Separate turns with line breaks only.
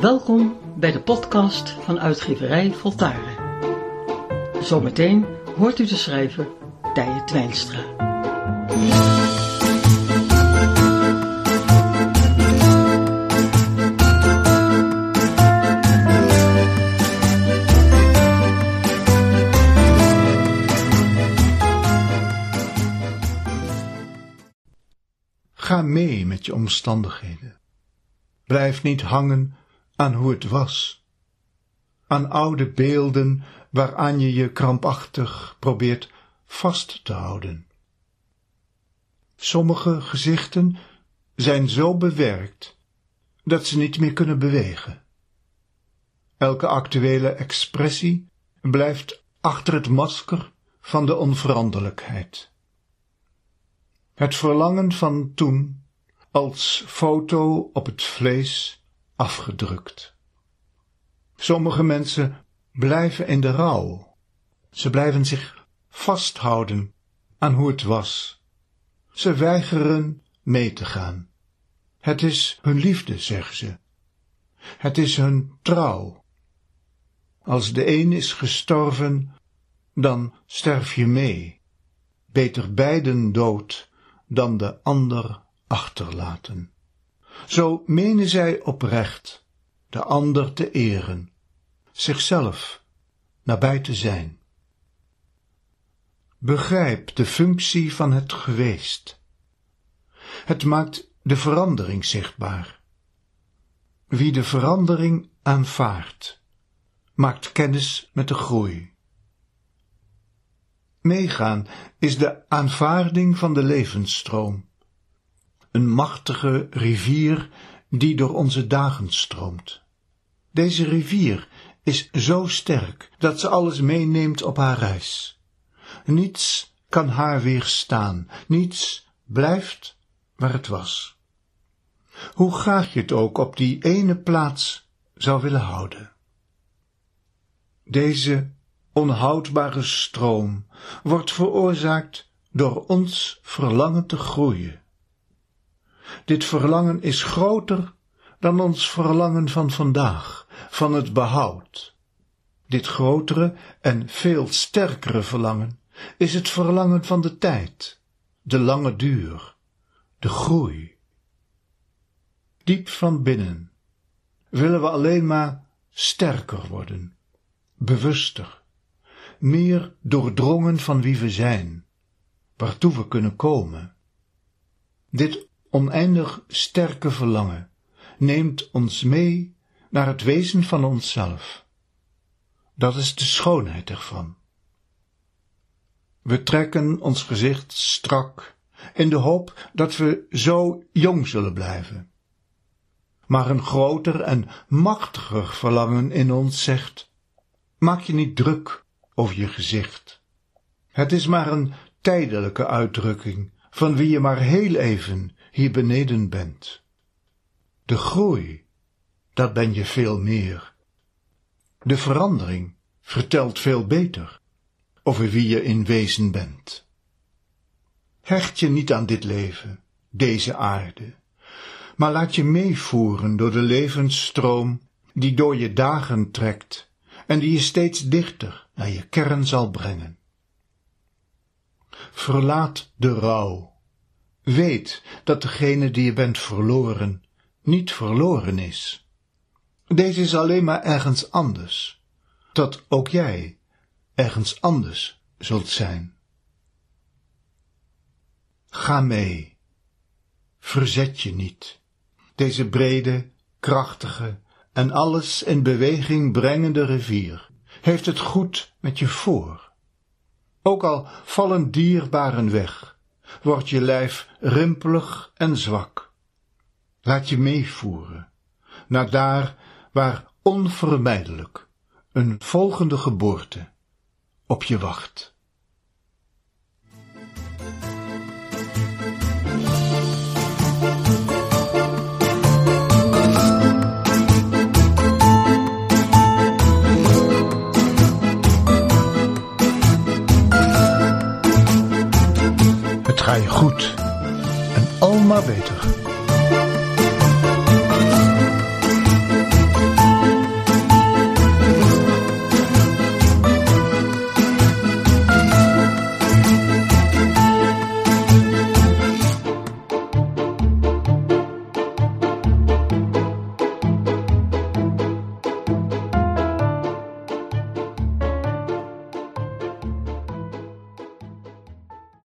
Welkom bij de podcast van uitgeverij Voltaren. Zometeen hoort u de schrijver Tije Twijnstra.
Ga mee met je omstandigheden. Blijf niet hangen aan hoe het was. Aan oude beelden waaraan je je krampachtig probeert vast te houden. Sommige gezichten zijn zo bewerkt dat ze niet meer kunnen bewegen. Elke actuele expressie blijft achter het masker van de onveranderlijkheid. Het verlangen van toen als foto op het vlees afgedrukt. Sommige mensen blijven in de rouw. Ze blijven zich vasthouden aan hoe het was. Ze weigeren mee te gaan. Het is hun liefde, zeggen ze. Het is hun trouw. Als de een is gestorven, dan sterf je mee. Beter beiden dood dan de ander achterlaten. Zo menen zij oprecht de ander te eren, zichzelf nabij te zijn. Begrijp de functie van het geweest. Het maakt de verandering zichtbaar. Wie de verandering aanvaardt, maakt kennis met de groei. Meegaan is de aanvaarding van de levensstroom, een machtige rivier die door onze dagen stroomt. Deze rivier is zo sterk dat ze alles meeneemt op haar reis. Niets kan haar weerstaan, niets blijft waar het was. Hoe graag je het ook op die ene plaats zou willen houden. Deze onhoudbare stroom wordt veroorzaakt door ons verlangen te groeien. Dit verlangen is groter dan ons verlangen van vandaag, van het behoud. Dit grotere en veel sterkere verlangen is het verlangen van de tijd, de lange duur, de groei. Diep van binnen willen we alleen maar sterker worden, bewuster, meer doordrongen van wie we zijn, waartoe we kunnen komen. Dit oneindig sterke verlangen neemt ons mee naar het wezen van onszelf. Dat is de schoonheid ervan. We trekken ons gezicht strak in de hoop dat we zo jong zullen blijven. Maar een groter en machtiger verlangen in ons zegt, maak je niet druk over je gezicht. Het is maar een tijdelijke uitdrukking van wie je maar heel even hier beneden bent. De groei, dat ben je veel meer. De verandering vertelt veel beter over wie je in wezen bent. Hecht je niet aan dit leven, deze aarde, maar laat je meevoeren door de levensstroom die door je dagen trekt en die je steeds dichter naar je kern zal brengen. Verlaat de rouw. Weet dat degene die je bent verloren niet verloren is. Deze is alleen maar ergens anders, dat ook jij ergens anders zult zijn. Ga mee. Verzet je niet. Deze brede, krachtige en alles in beweging brengende rivier heeft het goed met je voor. Ook al vallen dierbaren weg, wordt je lijf rimpelig en zwak. Laat je meevoeren naar daar waar onvermijdelijk een volgende geboorte op je wacht. Het ga je goed en al maar beter.